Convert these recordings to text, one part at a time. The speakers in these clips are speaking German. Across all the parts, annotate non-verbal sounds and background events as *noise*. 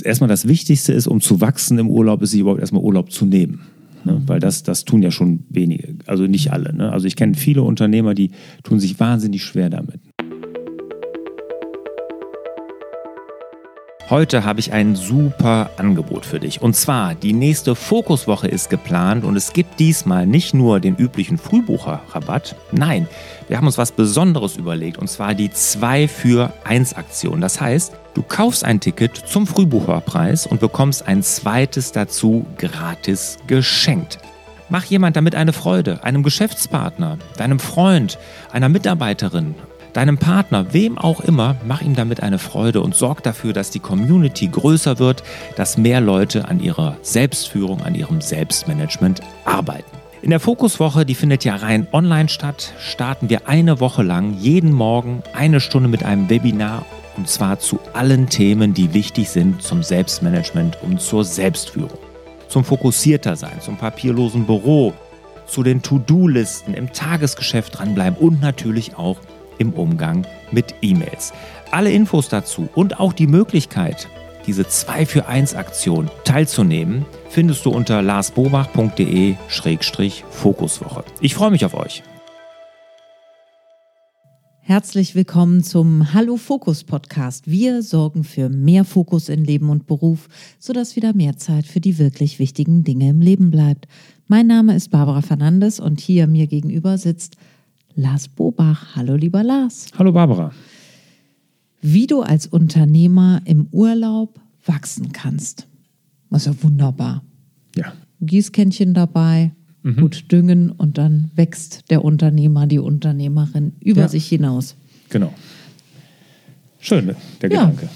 erstmal das Wichtigste ist, um zu wachsen im Urlaub, ist sich überhaupt erstmal Urlaub zu nehmen. Ne? Weil das, das tun ja schon wenige, also nicht alle. Ne? Also ich kenne viele Unternehmer, die tun sich wahnsinnig schwer damit. Heute habe ich ein super Angebot für dich. Und zwar, die nächste Fokuswoche ist geplant und es gibt diesmal nicht nur den üblichen Frühbucherrabatt. Nein, wir haben uns was Besonderes überlegt und zwar die 2 für 1 Aktion. Das heißt, du kaufst ein Ticket zum Frühbucherpreis und bekommst ein zweites dazu gratis geschenkt. Mach jemand damit eine Freude, einem Geschäftspartner, deinem Freund, einer Mitarbeiterin deinem Partner, wem auch immer, mach ihm damit eine Freude und sorg dafür, dass die Community größer wird, dass mehr Leute an ihrer Selbstführung, an ihrem Selbstmanagement arbeiten. In der Fokuswoche, die findet ja rein online statt, starten wir eine Woche lang jeden Morgen eine Stunde mit einem Webinar und zwar zu allen Themen, die wichtig sind zum Selbstmanagement und zur Selbstführung. Zum fokussierter sein, zum papierlosen Büro, zu den To-Do-Listen im Tagesgeschäft dranbleiben und natürlich auch im Umgang mit E-Mails. Alle Infos dazu und auch die Möglichkeit, diese 2 für 1 Aktion teilzunehmen, findest du unter larsbobach.de-fokuswoche. Ich freue mich auf euch. Herzlich willkommen zum Hallo Fokus Podcast. Wir sorgen für mehr Fokus in Leben und Beruf, sodass wieder mehr Zeit für die wirklich wichtigen Dinge im Leben bleibt. Mein Name ist Barbara Fernandes und hier mir gegenüber sitzt Lars Bobach. Hallo, lieber Lars. Hallo, Barbara. Wie du als Unternehmer im Urlaub wachsen kannst. Das ist ja wunderbar. Ja. Gießkännchen dabei, mhm. gut düngen und dann wächst der Unternehmer, die Unternehmerin über ja. sich hinaus. Genau. Schön, der ja. Gedanke.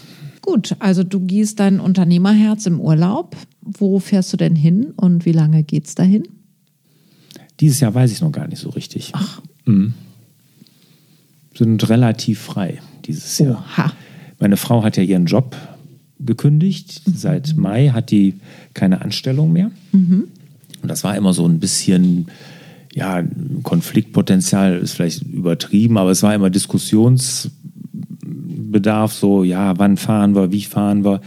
Gut, also du gießt dein Unternehmerherz im Urlaub. Wo fährst du denn hin und wie lange geht's dahin? Dieses Jahr weiß ich noch gar nicht so richtig. Ach. Mhm. Sind relativ frei dieses Jahr. Oha. Meine Frau hat ja ihren Job gekündigt. Mhm. Seit Mai hat die keine Anstellung mehr. Mhm. Und das war immer so ein bisschen, ja, Konfliktpotenzial ist vielleicht übertrieben, aber es war immer Diskussionsbedarf, so, ja, wann fahren wir, wie fahren wir.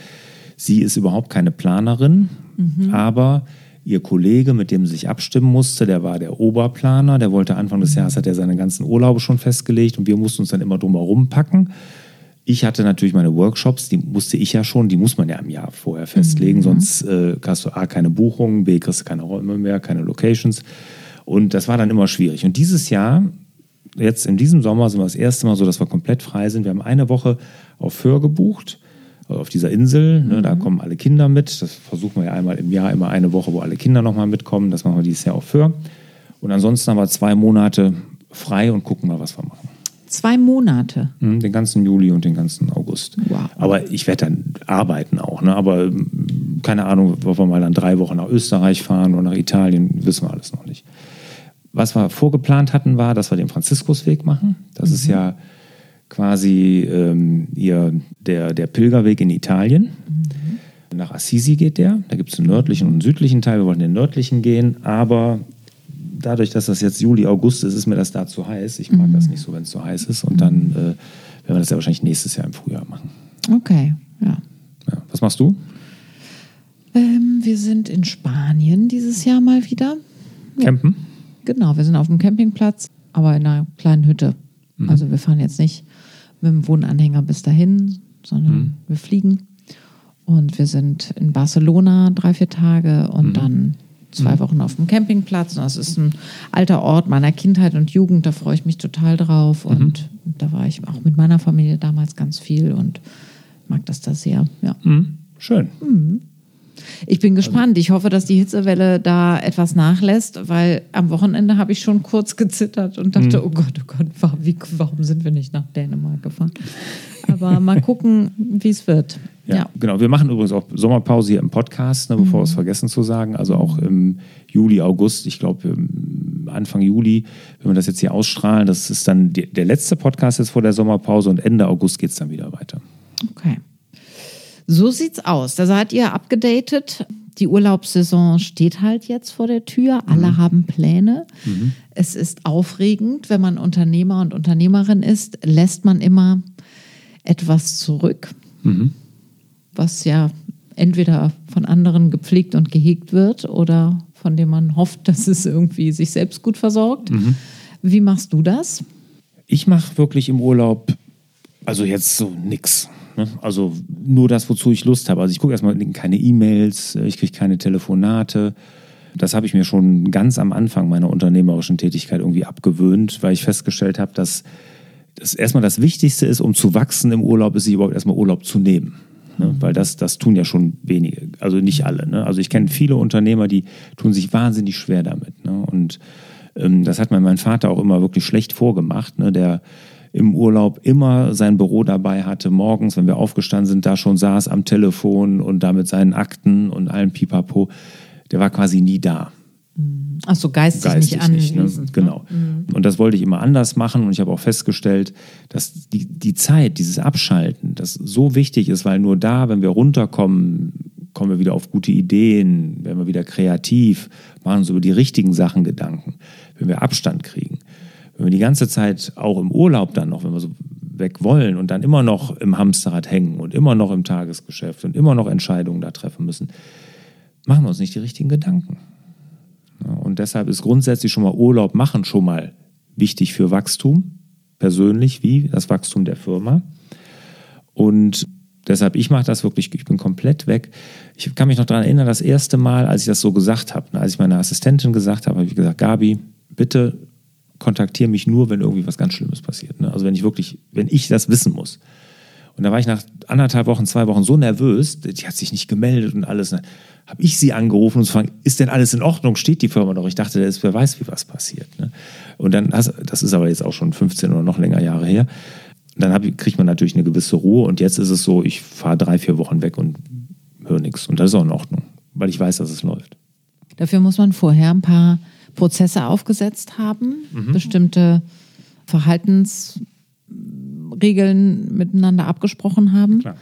Sie ist überhaupt keine Planerin, mhm. aber Ihr Kollege, mit dem sie sich abstimmen musste, der war der Oberplaner, der wollte Anfang des Jahres, hat er seine ganzen Urlaube schon festgelegt und wir mussten uns dann immer drumherum packen. Ich hatte natürlich meine Workshops, die musste ich ja schon, die muss man ja im Jahr vorher festlegen, mhm. sonst äh, hast du A, keine Buchungen, B, kriegst du keine Räume mehr, keine Locations. Und das war dann immer schwierig. Und dieses Jahr, jetzt in diesem Sommer, sind wir das erste Mal so, dass wir komplett frei sind. Wir haben eine Woche auf Föhr gebucht auf dieser Insel. Ne, mhm. Da kommen alle Kinder mit. Das versuchen wir ja einmal im Jahr, immer eine Woche, wo alle Kinder nochmal mitkommen. Das machen wir dieses Jahr auch für. Und ansonsten haben wir zwei Monate frei und gucken mal, was wir machen. Zwei Monate? Mhm, den ganzen Juli und den ganzen August. Wow. Aber ich werde dann arbeiten auch. Ne? Aber mm, keine Ahnung, ob wir mal dann drei Wochen nach Österreich fahren oder nach Italien, wissen wir alles noch nicht. Was wir vorgeplant hatten, war, dass wir den Franziskusweg machen. Das mhm. ist ja quasi ähm, ihr, der, der Pilgerweg in Italien. Mhm. Nach Assisi geht der. Da gibt es einen nördlichen und einen südlichen Teil. Wir wollten den nördlichen gehen, aber dadurch, dass das jetzt Juli, August ist, ist mir das da zu heiß. Ich mag mhm. das nicht so, wenn es so heiß ist. Und dann äh, werden wir das ja wahrscheinlich nächstes Jahr im Frühjahr machen. Okay, ja. ja. Was machst du? Ähm, wir sind in Spanien dieses Jahr mal wieder. Campen? Genau, wir sind auf dem Campingplatz, aber in einer kleinen Hütte. Mhm. Also wir fahren jetzt nicht mit dem Wohnanhänger bis dahin, sondern mhm. wir fliegen. Und wir sind in Barcelona drei, vier Tage und mhm. dann zwei mhm. Wochen auf dem Campingplatz. Und das ist ein alter Ort meiner Kindheit und Jugend, da freue ich mich total drauf. Mhm. Und da war ich auch mit meiner Familie damals ganz viel und mag das da sehr. Ja. Mhm. Schön. Mhm. Ich bin gespannt. Ich hoffe, dass die Hitzewelle da etwas nachlässt, weil am Wochenende habe ich schon kurz gezittert und dachte, mhm. oh Gott, oh Gott, warum sind wir nicht nach Dänemark gefahren? Aber mal gucken, wie es wird. Ja, ja, genau. Wir machen übrigens auch Sommerpause hier im Podcast, ne, bevor mhm. wir es vergessen zu sagen. Also auch im Juli, August, ich glaube Anfang Juli, wenn wir das jetzt hier ausstrahlen, das ist dann der letzte Podcast jetzt vor der Sommerpause und Ende August geht es dann wieder weiter. So sieht's aus. Da seid ihr abgedatet. Die Urlaubssaison steht halt jetzt vor der Tür. Alle mhm. haben Pläne. Mhm. Es ist aufregend, wenn man Unternehmer und Unternehmerin ist, lässt man immer etwas zurück. Mhm. Was ja entweder von anderen gepflegt und gehegt wird oder von dem man hofft, dass es irgendwie sich selbst gut versorgt. Mhm. Wie machst du das? Ich mache wirklich im Urlaub, also jetzt so nix. Ne? Also nur das, wozu ich Lust habe. Also ich gucke erstmal keine E-Mails, ich kriege keine Telefonate. Das habe ich mir schon ganz am Anfang meiner unternehmerischen Tätigkeit irgendwie abgewöhnt, weil ich festgestellt habe, dass das erstmal das Wichtigste ist, um zu wachsen im Urlaub, ist sich überhaupt erstmal Urlaub zu nehmen. Ne? Mhm. Weil das, das tun ja schon wenige, also nicht alle. Ne? Also ich kenne viele Unternehmer, die tun sich wahnsinnig schwer damit. Ne? Und ähm, das hat mir mein Vater auch immer wirklich schlecht vorgemacht, ne? der im Urlaub immer sein Büro dabei hatte, morgens, wenn wir aufgestanden sind, da schon saß am Telefon und da mit seinen Akten und allem Pipapo. Der war quasi nie da. Ach so, geistig, geistig nicht anwesend. Nicht, ne? Genau. Mhm. Und das wollte ich immer anders machen und ich habe auch festgestellt, dass die, die Zeit, dieses Abschalten, das so wichtig ist, weil nur da, wenn wir runterkommen, kommen wir wieder auf gute Ideen, werden wir wieder kreativ, machen uns über die richtigen Sachen Gedanken, wenn wir Abstand kriegen. Wenn wir die ganze Zeit auch im Urlaub dann noch, wenn wir so weg wollen und dann immer noch im Hamsterrad hängen und immer noch im Tagesgeschäft und immer noch Entscheidungen da treffen müssen, machen wir uns nicht die richtigen Gedanken. Und deshalb ist grundsätzlich schon mal Urlaub machen schon mal wichtig für Wachstum, persönlich wie das Wachstum der Firma. Und deshalb, ich mache das wirklich, ich bin komplett weg. Ich kann mich noch daran erinnern, das erste Mal, als ich das so gesagt habe, ne, als ich meiner Assistentin gesagt habe, habe ich gesagt, Gabi, bitte kontaktiere mich nur, wenn irgendwie was ganz Schlimmes passiert. Ne? Also wenn ich wirklich, wenn ich das wissen muss. Und da war ich nach anderthalb Wochen, zwei Wochen so nervös, die hat sich nicht gemeldet und alles. Ne? habe ich sie angerufen und gefragt, ist denn alles in Ordnung? Steht die Firma noch? Ich dachte, der ist, wer weiß, wie was passiert. Ne? Und dann, das, ist aber jetzt auch schon 15 oder noch länger Jahre her. Dann hab, kriegt man natürlich eine gewisse Ruhe und jetzt ist es so, ich fahre drei, vier Wochen weg und höre nichts. Und das ist auch in Ordnung, weil ich weiß, dass es läuft. Dafür muss man vorher ein paar Prozesse aufgesetzt haben, mhm. bestimmte Verhaltensregeln miteinander abgesprochen haben. Klar.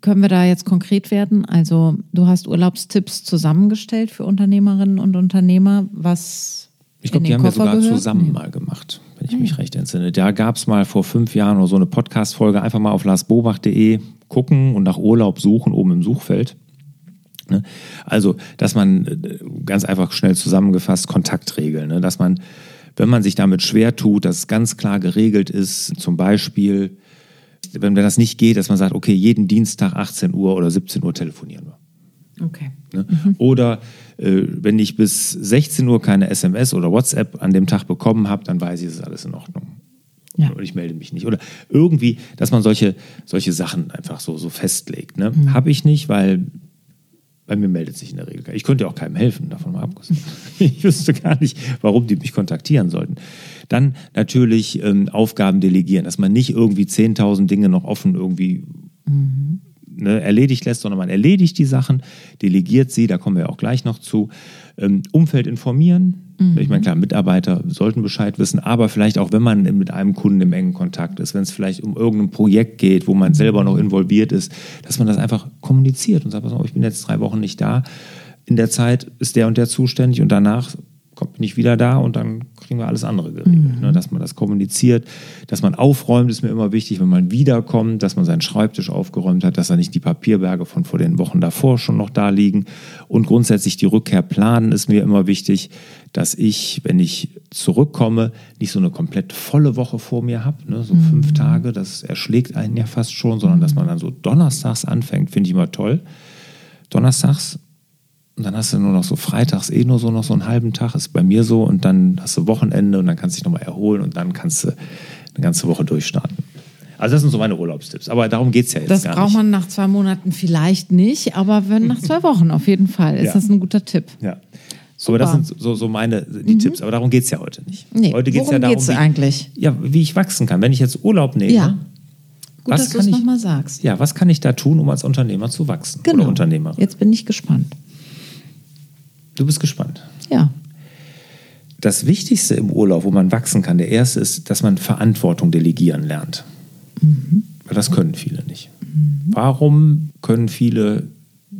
Können wir da jetzt konkret werden? Also du hast Urlaubstipps zusammengestellt für Unternehmerinnen und Unternehmer, was ich glaube, die haben Koffer wir sogar gehört? zusammen mal gemacht, wenn ich ah, mich recht entsinne. Da gab es mal vor fünf Jahren oder so eine Podcast-Folge. Einfach mal auf larsbobach.de gucken und nach Urlaub suchen, oben im Suchfeld. Ne? Also, dass man äh, ganz einfach schnell zusammengefasst Kontaktregeln, ne? dass man, wenn man sich damit schwer tut, dass es ganz klar geregelt ist, zum Beispiel wenn, wenn das nicht geht, dass man sagt, okay, jeden Dienstag 18 Uhr oder 17 Uhr telefonieren wir. Okay. Ne? Mhm. Oder äh, wenn ich bis 16 Uhr keine SMS oder WhatsApp an dem Tag bekommen habe, dann weiß ich, es ist alles in Ordnung. Ja. Und ich melde mich nicht. Oder irgendwie, dass man solche, solche Sachen einfach so, so festlegt. Ne? Mhm. Habe ich nicht, weil bei mir meldet sich in der Regel. Ich könnte auch keinem helfen, davon mal abgesehen. *laughs* ich wüsste gar nicht, warum die mich kontaktieren sollten. Dann natürlich ähm, Aufgaben delegieren, dass man nicht irgendwie 10.000 Dinge noch offen irgendwie mhm. ne, erledigt lässt, sondern man erledigt die Sachen, delegiert sie, da kommen wir auch gleich noch zu. Ähm, Umfeld informieren, Mhm. Ich meine, klar, Mitarbeiter sollten Bescheid wissen, aber vielleicht auch, wenn man mit einem Kunden im engen Kontakt ist, wenn es vielleicht um irgendein Projekt geht, wo man selber noch involviert ist, dass man das einfach kommuniziert und sagt, pass auf, ich bin jetzt drei Wochen nicht da. In der Zeit ist der und der zuständig und danach bin ich wieder da und dann kriegen wir alles andere geregelt. Mhm. Ne? Dass man das kommuniziert, dass man aufräumt, ist mir immer wichtig, wenn man wiederkommt, dass man seinen Schreibtisch aufgeräumt hat, dass da nicht die Papierberge von vor den Wochen davor schon noch da liegen. Und grundsätzlich die Rückkehr planen ist mir immer wichtig, dass ich, wenn ich zurückkomme, nicht so eine komplett volle Woche vor mir habe, ne? so mhm. fünf Tage, das erschlägt einen ja fast schon, sondern dass man dann so donnerstags anfängt, finde ich immer toll. Donnerstags und dann hast du nur noch so freitags eh nur so noch so einen halben Tag, ist bei mir so. Und dann hast du Wochenende und dann kannst du dich nochmal erholen und dann kannst du eine ganze Woche durchstarten. Also das sind so meine Urlaubstipps. Aber darum geht es ja jetzt das gar nicht. Das braucht man nach zwei Monaten vielleicht nicht, aber wenn nach zwei Wochen auf jeden Fall ist ja. das ein guter Tipp. Ja. So, aber das sind so, so meine die mhm. Tipps. Aber darum geht es ja heute nicht. Nee, heute geht es ja darum, wie, eigentlich? Ja, wie ich wachsen kann. Wenn ich jetzt Urlaub nehme, ja. Gut, was dass du es nochmal sagst. Ja, was kann ich da tun, um als Unternehmer zu wachsen? Genau. Oder Unternehmerin? Jetzt bin ich gespannt. Du bist gespannt. Ja. Das Wichtigste im Urlaub, wo man wachsen kann, der erste ist, dass man Verantwortung delegieren lernt. Mhm. Weil das können viele nicht. Mhm. Warum können viele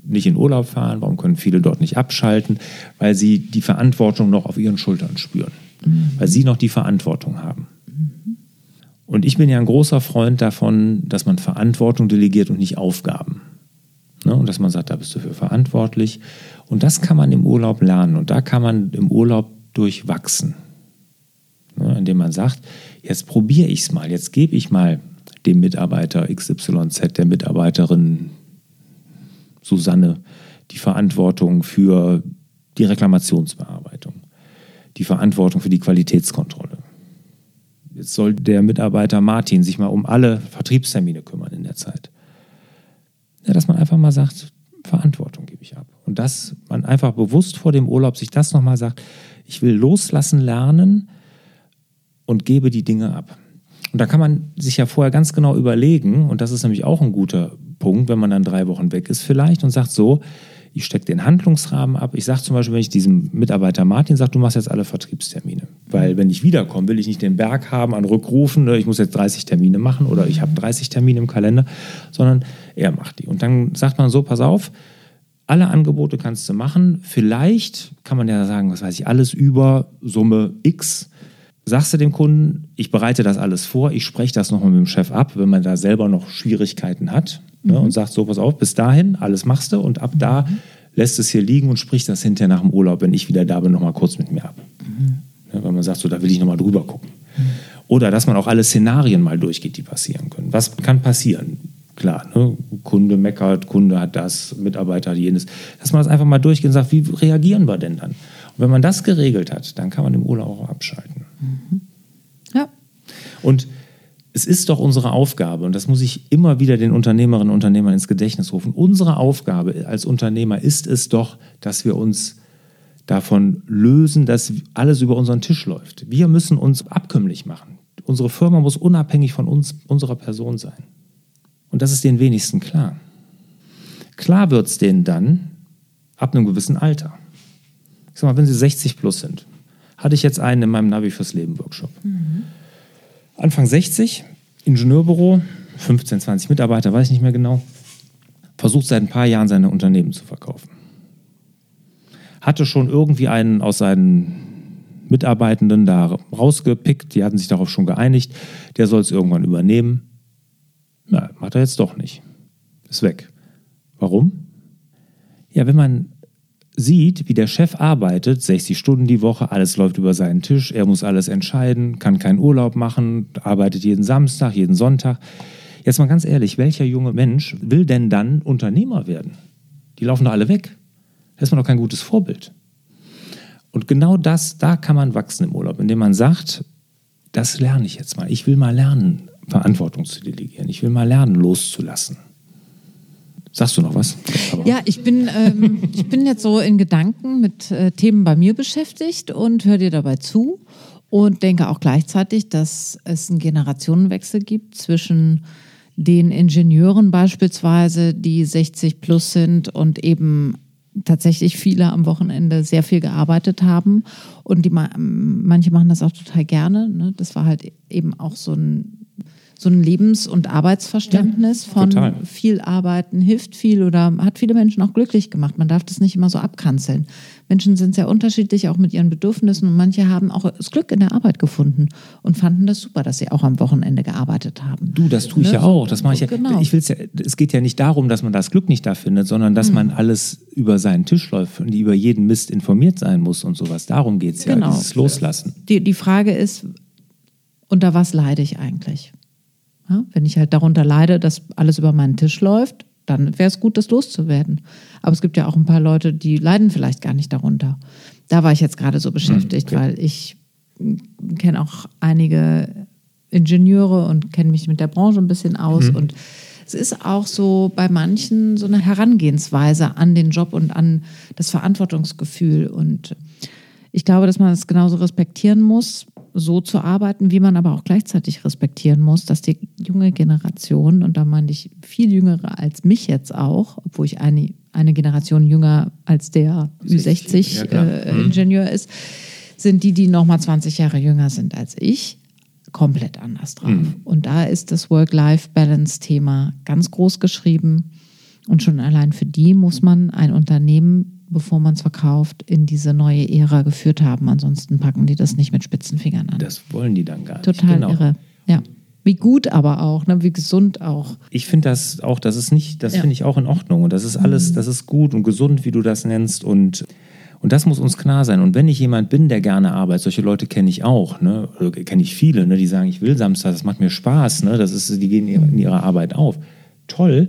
nicht in Urlaub fahren? Warum können viele dort nicht abschalten? Weil sie die Verantwortung noch auf ihren Schultern spüren. Mhm. Weil sie noch die Verantwortung haben. Mhm. Und ich bin ja ein großer Freund davon, dass man Verantwortung delegiert und nicht Aufgaben. Ne? Und dass man sagt, da bist du für verantwortlich. Und das kann man im Urlaub lernen. Und da kann man im Urlaub durchwachsen. Ne? Indem man sagt, jetzt probiere ich es mal, jetzt gebe ich mal dem Mitarbeiter XYZ, der Mitarbeiterin Susanne, die Verantwortung für die Reklamationsbearbeitung, die Verantwortung für die Qualitätskontrolle. Jetzt soll der Mitarbeiter Martin sich mal um alle Vertriebstermine kümmern in der Zeit. Ja, dass man einfach mal sagt, Verantwortung. Und dass man einfach bewusst vor dem Urlaub sich das nochmal sagt, ich will loslassen lernen und gebe die Dinge ab. Und da kann man sich ja vorher ganz genau überlegen, und das ist nämlich auch ein guter Punkt, wenn man dann drei Wochen weg ist vielleicht und sagt so, ich stecke den Handlungsrahmen ab. Ich sage zum Beispiel, wenn ich diesem Mitarbeiter Martin sage, du machst jetzt alle Vertriebstermine. Weil wenn ich wiederkomme, will ich nicht den Berg haben an Rückrufen, ne, ich muss jetzt 30 Termine machen oder ich habe 30 Termine im Kalender, sondern er macht die. Und dann sagt man so, pass auf, alle Angebote kannst du machen. Vielleicht kann man ja sagen, was weiß ich, alles über Summe X sagst du dem Kunden, ich bereite das alles vor, ich spreche das nochmal mit dem Chef ab, wenn man da selber noch Schwierigkeiten hat ne, mhm. und sagt so, pass auf, bis dahin, alles machst du und ab da mhm. lässt es hier liegen und spricht das hinterher nach dem Urlaub, wenn ich wieder da bin, nochmal kurz mit mir ab. Mhm. Ne, weil man sagt, so, da will ich nochmal drüber gucken. Mhm. Oder dass man auch alle Szenarien mal durchgeht, die passieren können. Was kann passieren? Klar, ne? Kunde meckert, Kunde hat das, Mitarbeiter hat jenes. Dass man das einfach mal durchgeht und sagt, wie reagieren wir denn dann? Und wenn man das geregelt hat, dann kann man im Urlaub auch abschalten. Mhm. Ja. Und es ist doch unsere Aufgabe, und das muss ich immer wieder den Unternehmerinnen und Unternehmern ins Gedächtnis rufen, unsere Aufgabe als Unternehmer ist es doch, dass wir uns davon lösen, dass alles über unseren Tisch läuft. Wir müssen uns abkömmlich machen. Unsere Firma muss unabhängig von uns, unserer Person sein. Und das ist den wenigsten klar. Klar wird es denen dann ab einem gewissen Alter. Ich sag mal, wenn sie 60 plus sind, hatte ich jetzt einen in meinem Navi fürs Leben Workshop. Mhm. Anfang 60, Ingenieurbüro, 15, 20 Mitarbeiter, weiß ich nicht mehr genau, versucht seit ein paar Jahren seine Unternehmen zu verkaufen. Hatte schon irgendwie einen aus seinen Mitarbeitenden da rausgepickt, die hatten sich darauf schon geeinigt, der soll es irgendwann übernehmen. Na, macht er jetzt doch nicht. Ist weg. Warum? Ja, wenn man sieht, wie der Chef arbeitet, 60 Stunden die Woche, alles läuft über seinen Tisch, er muss alles entscheiden, kann keinen Urlaub machen, arbeitet jeden Samstag, jeden Sonntag. Jetzt mal ganz ehrlich, welcher junge Mensch will denn dann Unternehmer werden? Die laufen doch alle weg. Das ist man doch kein gutes Vorbild. Und genau das, da kann man wachsen im Urlaub, indem man sagt, das lerne ich jetzt mal. Ich will mal lernen, Verantwortung zu delegieren. Ich will mal lernen, loszulassen. Sagst du noch was? Aber ja, ich bin, ähm, ich bin jetzt so in Gedanken mit äh, Themen bei mir beschäftigt und höre dir dabei zu und denke auch gleichzeitig, dass es einen Generationenwechsel gibt zwischen den Ingenieuren beispielsweise, die 60 plus sind und eben tatsächlich viele am Wochenende sehr viel gearbeitet haben und die manche machen das auch total gerne. Ne? Das war halt eben auch so ein so ein Lebens- und Arbeitsverständnis ja, von total. viel Arbeiten hilft viel oder hat viele Menschen auch glücklich gemacht. Man darf das nicht immer so abkanzeln. Menschen sind sehr unterschiedlich, auch mit ihren Bedürfnissen und manche haben auch das Glück in der Arbeit gefunden und fanden das super, dass sie auch am Wochenende gearbeitet haben. Du, das tue ich ne? ja auch. Das mache ich ja. Genau. Ich will's ja. Es geht ja nicht darum, dass man das Glück nicht da findet, sondern dass hm. man alles über seinen Tisch läuft und über jeden Mist informiert sein muss und sowas. Darum geht es ja, genau. dieses Loslassen. Die, die Frage ist, unter was leide ich eigentlich? Ja, wenn ich halt darunter leide, dass alles über meinen Tisch läuft, dann wäre es gut, das loszuwerden. Aber es gibt ja auch ein paar Leute, die leiden vielleicht gar nicht darunter. Da war ich jetzt gerade so beschäftigt, okay. weil ich kenne auch einige Ingenieure und kenne mich mit der Branche ein bisschen aus. Mhm. Und es ist auch so bei manchen so eine Herangehensweise an den Job und an das Verantwortungsgefühl. Und ich glaube, dass man es das genauso respektieren muss so zu arbeiten, wie man aber auch gleichzeitig respektieren muss, dass die junge Generation, und da meine ich viel jüngere als mich jetzt auch, obwohl ich eine, eine Generation jünger als der Ü60-Ingenieur ja, äh, mhm. ist, sind die, die nochmal 20 Jahre jünger sind als ich, komplett anders drauf. Mhm. Und da ist das Work-Life-Balance-Thema ganz groß geschrieben. Und schon allein für die muss man ein Unternehmen bevor man es verkauft, in diese neue Ära geführt haben. Ansonsten packen die das nicht mit spitzen Fingern an. Das wollen die dann gar nicht. Total genau. irre. Ja. Wie gut aber auch, ne? wie gesund auch. Ich finde das auch, das ist nicht, das Ja. finde ich auch in Ordnung. Und das ist alles, das ist gut und gesund, wie du das nennst. Und, und das muss uns klar sein. Und wenn ich jemand bin, der gerne arbeitet, solche Leute kenne ich auch, ne? Oder kenne ich viele, ne? die sagen, ich will Samstag, das macht mir Spaß, ne? Das ist, die gehen in ihrer Arbeit auf. Toll.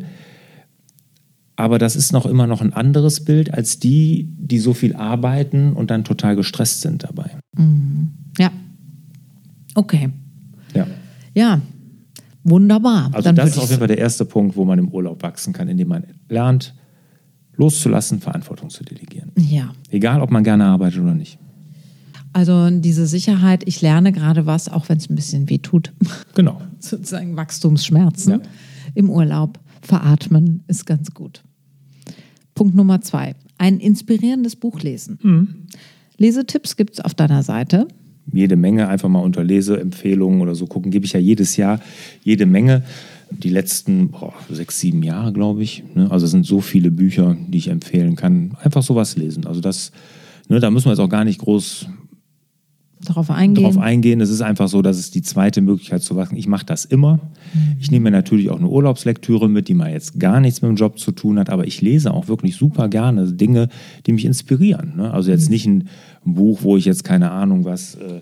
Aber das ist noch immer noch ein anderes Bild als die, die so viel arbeiten und dann total gestresst sind dabei. Ja. Okay. Ja. Ja. Wunderbar. Also Dann das ist auf jeden Fall der erste Punkt, wo man im Urlaub wachsen kann, indem man lernt, loszulassen, Verantwortung zu delegieren. Ja. Egal, ob man gerne arbeitet oder nicht. Also diese Sicherheit, ich lerne gerade was, auch wenn es ein bisschen weh tut. Genau. *laughs* Sozusagen Wachstumsschmerzen Ja. im Urlaub. Veratmen ist ganz gut. Punkt Nummer zwei. Ein inspirierendes Buch lesen. Mhm. Lesetipps gibt es auf deiner Seite. Jede Menge, einfach mal unter Leseempfehlungen oder so gucken, gebe ich ja jedes Jahr jede Menge. Die letzten boah, sechs, sieben Jahre, glaube ich. Ne? Also es sind so viele Bücher, die ich empfehlen kann. Einfach sowas lesen. Also das, ne, da müssen wir jetzt auch gar nicht groß Darauf eingehen. darauf eingehen. Es ist einfach so, dass es die zweite Möglichkeit zu wachsen. Ich mache das immer. Ich nehme mir natürlich auch eine Urlaubslektüre mit, die mal jetzt gar nichts mit dem Job zu tun hat, aber ich lese auch wirklich super gerne Dinge, die mich inspirieren. Ne? Also jetzt nicht ein, ein Buch, wo ich jetzt keine Ahnung was äh,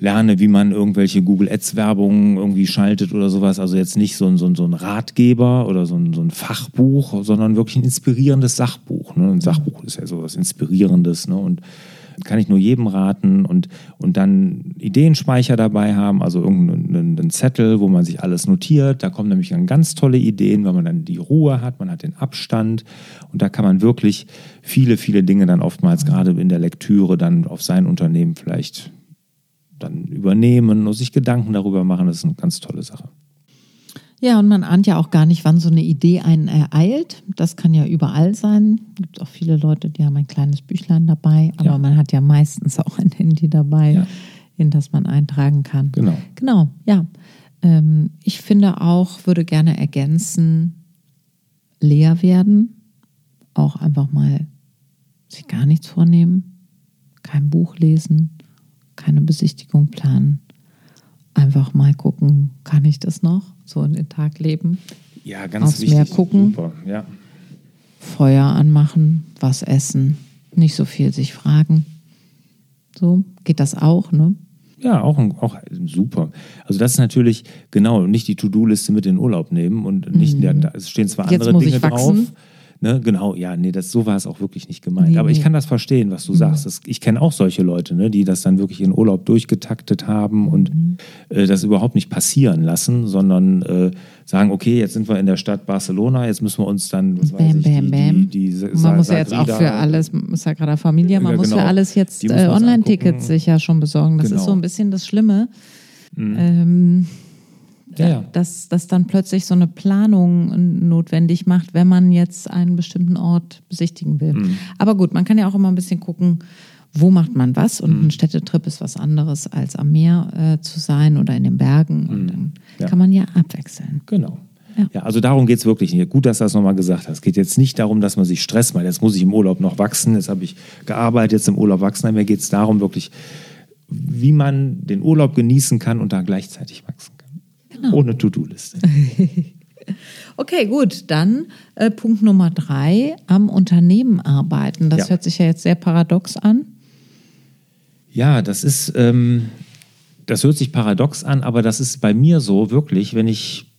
lerne, wie man irgendwelche Google Ads Werbungen irgendwie schaltet oder sowas. Also jetzt nicht so ein, so ein, so ein Ratgeber oder so ein, so ein Fachbuch, sondern wirklich ein inspirierendes Sachbuch. Ne? Ein Sachbuch ist ja so was Inspirierendes. Ne? Und kann ich nur jedem raten und, und dann Ideenspeicher dabei haben, also irgendeinen einen Zettel, wo man sich alles notiert. Da kommen nämlich dann ganz tolle Ideen, weil man dann die Ruhe hat, man hat den Abstand und da kann man wirklich viele, viele Dinge dann oftmals gerade in der Lektüre dann auf sein Unternehmen vielleicht dann übernehmen und sich Gedanken darüber machen. Das ist eine ganz tolle Sache. Ja, und man ahnt ja auch gar nicht, wann so eine Idee einen ereilt. Das kann ja überall sein. Es gibt auch viele Leute, die haben ein kleines Büchlein dabei, aber Ja. man hat ja meistens auch ein Handy dabei, Ja. in das man eintragen kann. Genau. Genau, ja. Ähm, ich finde auch, würde gerne ergänzen, leer werden, auch einfach mal sich gar nichts vornehmen, kein Buch lesen, keine Besichtigung planen. Einfach mal gucken, kann ich das noch so in den Tag leben? Ja, ganz Aufs wichtig. Meer gucken. Super. Ja. Feuer anmachen, was essen, nicht so viel sich fragen. So geht das auch, ne? Ja, auch, auch super. Also das ist natürlich, genau, nicht die To-Do-Liste mit in den Urlaub nehmen und nicht, ja, da es stehen zwar Mhm. Andere Dinge ich wachsen. Ne, genau, ja, nee, das, so war es auch wirklich nicht gemeint. Nee, Aber ich nee. kann das verstehen, was du sagst. Das, ich kenne auch solche Leute, ne, die das dann wirklich in Urlaub durchgetaktet haben und Mhm. äh, das überhaupt nicht passieren lassen, sondern äh, sagen, okay, jetzt sind wir in der Stadt Barcelona, jetzt müssen wir uns dann, was weiß Bam, ich, bam, die, bam. die, die Und man muss ja jetzt auch für alles, Sagrada Familia, man Ja, muss genau. für alles jetzt Die muss äh, Online-Tickets sich ja schon besorgen. Das Genau. Mhm. ist so ein bisschen das Schlimme. Ähm, Ja, ja. dass das dann plötzlich so eine Planung notwendig macht, wenn man jetzt einen bestimmten Ort besichtigen will. Mhm. Aber gut, man kann ja auch immer ein bisschen gucken, wo macht man was und Mhm. ein Städtetrip ist was anderes als am Meer äh, zu sein oder in den Bergen und dann Mhm. Ja. kann man ja abwechseln. Genau. Ja. Ja. also darum geht es wirklich nicht. Gut, dass du das nochmal gesagt hast. Es geht jetzt nicht darum, dass man sich stresst, weil jetzt muss ich im Urlaub noch wachsen, jetzt habe ich gearbeitet, jetzt im Urlaub wachsen. Nein, Mir geht es darum, wirklich, wie man den Urlaub genießen kann und da gleichzeitig wachsen kann. Genau. *laughs* Ohne To-Do-Liste. *laughs* Okay, gut. Dann äh, Punkt Nummer drei, am Unternehmen arbeiten. Das Ja. hört sich ja jetzt sehr paradox an. Ja, das ist, ähm, das hört sich paradox an, aber das ist bei mir so wirklich, wenn ich,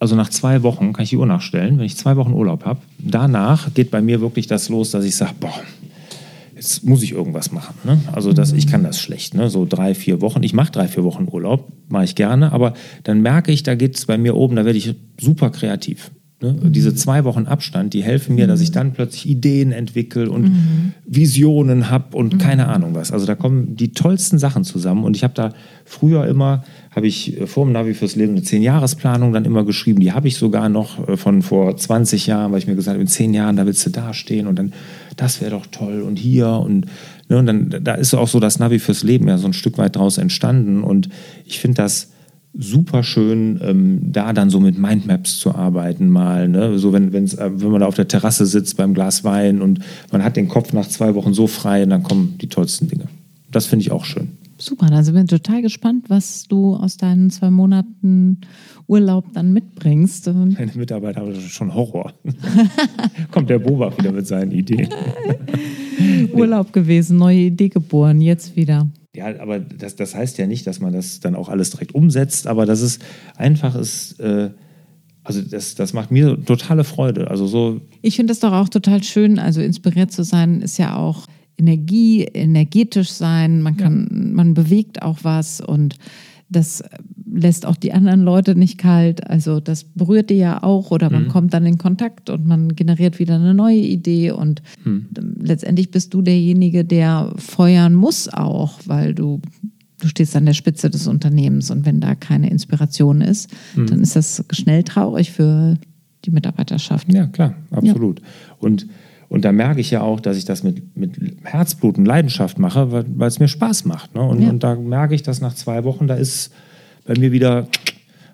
also nach zwei Wochen, kann ich die Uhr nachstellen, wenn ich zwei Wochen Urlaub habe, danach geht bei mir wirklich das los, dass ich sage, boah, jetzt muss ich irgendwas machen. Ne? Also das, ich kann das schlecht, ne? so drei, vier Wochen. Ich mache drei, vier Wochen Urlaub, mache ich gerne, aber dann merke ich, da geht es bei mir oben, da werde ich super kreativ. Ne? Diese zwei Wochen Abstand, die helfen mir, dass ich dann plötzlich Ideen entwickle und Visionen habe und keine Ahnung was. Also da kommen die tollsten Sachen zusammen und ich habe da früher immer, habe ich äh, vor dem Navi fürs Leben eine Zehn-Jahres-Planung dann immer geschrieben. Die habe ich sogar noch äh, von vor 20 Jahren, weil ich mir gesagt habe, in zehn Jahren, da willst du da stehen und dann, das wäre doch toll und hier und, ne, und dann, da ist auch so das Navi fürs Leben ja so ein Stück weit draus entstanden und ich finde das super schön, ähm, da dann so mit Mindmaps zu arbeiten mal. Ne? So wenn, wenn's, äh, wenn man da auf der Terrasse sitzt beim Glas Wein und man hat den Kopf nach zwei Wochen so frei und dann kommen die tollsten Dinge. Das finde ich auch schön. Super, da sind wir total gespannt, was du aus deinen zwei Monaten Urlaub dann mitbringst. Meine Mitarbeiter haben schon Horror. *laughs* Kommt der Bobach wieder mit seinen Ideen. *laughs* Urlaub gewesen, neue Idee geboren, jetzt wieder. Ja, aber das, das heißt ja nicht, dass man das dann auch alles direkt umsetzt, aber dass es einfach ist, äh, also das, das macht mir totale Freude. Also so. Ich finde das doch auch total schön, also inspiriert zu sein, ist ja auch Energie, energetisch sein, man kann, ja. man bewegt auch was und das lässt auch die anderen Leute nicht kalt. Also das berührt die ja auch oder man mhm. kommt dann in Kontakt und man generiert wieder eine neue Idee und mhm. letztendlich bist du derjenige, der feuern muss auch, weil du du stehst an der Spitze des Unternehmens und wenn da keine Inspiration ist, mhm. dann ist das schnell traurig für die Mitarbeiterschaft. Ja, klar, absolut. Ja. Und und da merke ich ja auch, dass ich das mit, mit Herzblut und Leidenschaft mache, weil, es mir Spaß macht. Ne? Und, ja. und da merke ich, dass nach zwei Wochen, da ist bei mir wieder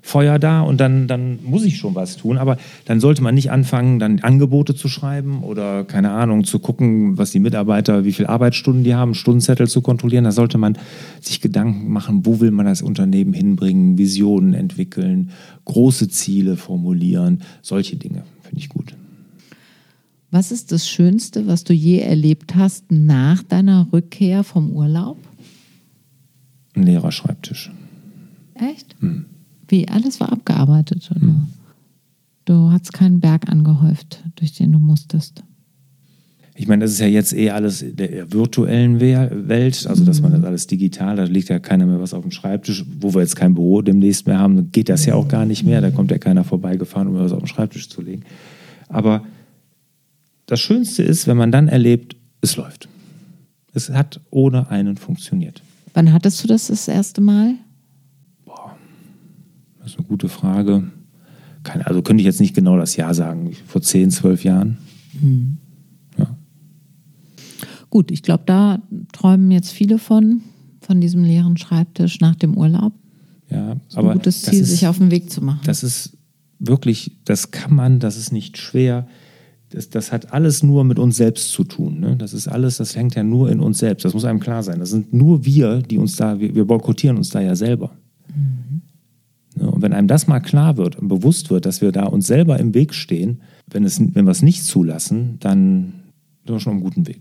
Feuer da und dann, dann muss ich schon was tun. Aber dann sollte man nicht anfangen, dann Angebote zu schreiben oder keine Ahnung, zu gucken, was die Mitarbeiter, wie viele Arbeitsstunden die haben, Stundenzettel zu kontrollieren. Da sollte man sich Gedanken machen, wo will man das Unternehmen hinbringen, Visionen entwickeln, große Ziele formulieren, solche Dinge. Finde ich gut. Was ist das Schönste, was du je erlebt hast nach deiner Rückkehr vom Urlaub? Ein leerer Schreibtisch. Echt? Hm. Wie alles war abgearbeitet, oder? Hm. Du hattest keinen Berg angehäuft, durch den du musstest. Ich meine, das ist ja jetzt eh alles der virtuellen Welt, also dass man das alles digital, da liegt ja keiner mehr was auf dem Schreibtisch, wo wir jetzt kein Büro demnächst mehr haben, geht das ja auch gar nicht mehr, da kommt ja keiner vorbeigefahren, um was auf den Schreibtisch zu legen. Aber das Schönste ist, wenn man dann erlebt, es läuft. Es hat ohne einen funktioniert. Wann hattest du das das erste Mal? Boah, das ist eine gute Frage. Keine, also könnte ich jetzt nicht genau das Jahr sagen. Vor zehn, zwölf Jahren. Hm. Ja. Gut, ich glaube, da träumen jetzt viele von, von diesem leeren Schreibtisch nach dem Urlaub. Ja, das aber ein gutes Ziel, ist, sich auf den Weg zu machen. Das ist wirklich, das kann man, das ist nicht schwer das, das hat alles nur mit uns selbst zu tun. Ne? Das ist alles, das hängt ja nur in uns selbst. Das muss einem klar sein. Das sind nur wir, die uns da, wir, wir boykottieren uns da ja selber. Mhm. Ne? Und wenn einem das mal klar wird und bewusst wird, dass wir da uns selber im Weg stehen, wenn, es, wenn wir es nicht zulassen, dann sind wir schon auf einem guten Weg.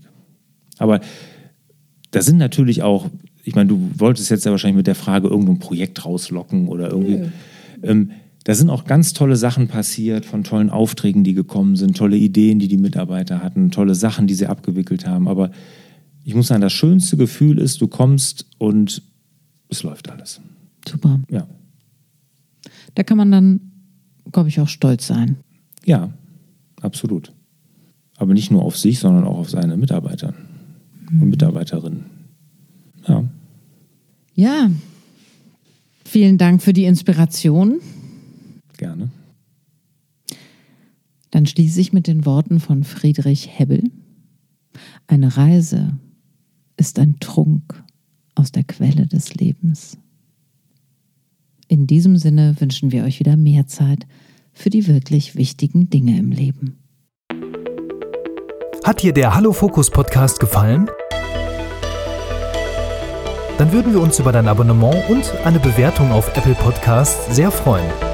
Aber da sind natürlich auch, ich meine, du wolltest jetzt ja wahrscheinlich mit der Frage irgendein Projekt rauslocken oder irgendwie. Mhm. Ähm, da sind auch ganz tolle Sachen passiert, von tollen Aufträgen, die gekommen sind, tolle Ideen, die die Mitarbeiter hatten, tolle Sachen, die sie abgewickelt haben. Aber ich muss sagen, das schönste Gefühl ist, du kommst und es läuft alles. Super. Ja. Da kann man dann, glaube ich, auch stolz sein. Ja, absolut. Aber nicht nur auf sich, sondern auch auf seine Mitarbeiter mhm. und Mitarbeiterinnen. Ja. Ja. Vielen Dank für die Inspiration. Gerne. Dann schließe ich mit den Worten von Friedrich Hebbel. Eine Reise ist ein Trunk aus der Quelle des Lebens. In diesem Sinne wünschen wir euch wieder mehr Zeit für die wirklich wichtigen Dinge im Leben. Hat dir der Hallo Fokus Podcast gefallen? Dann würden wir uns über dein Abonnement und eine Bewertung auf Apple Podcasts sehr freuen.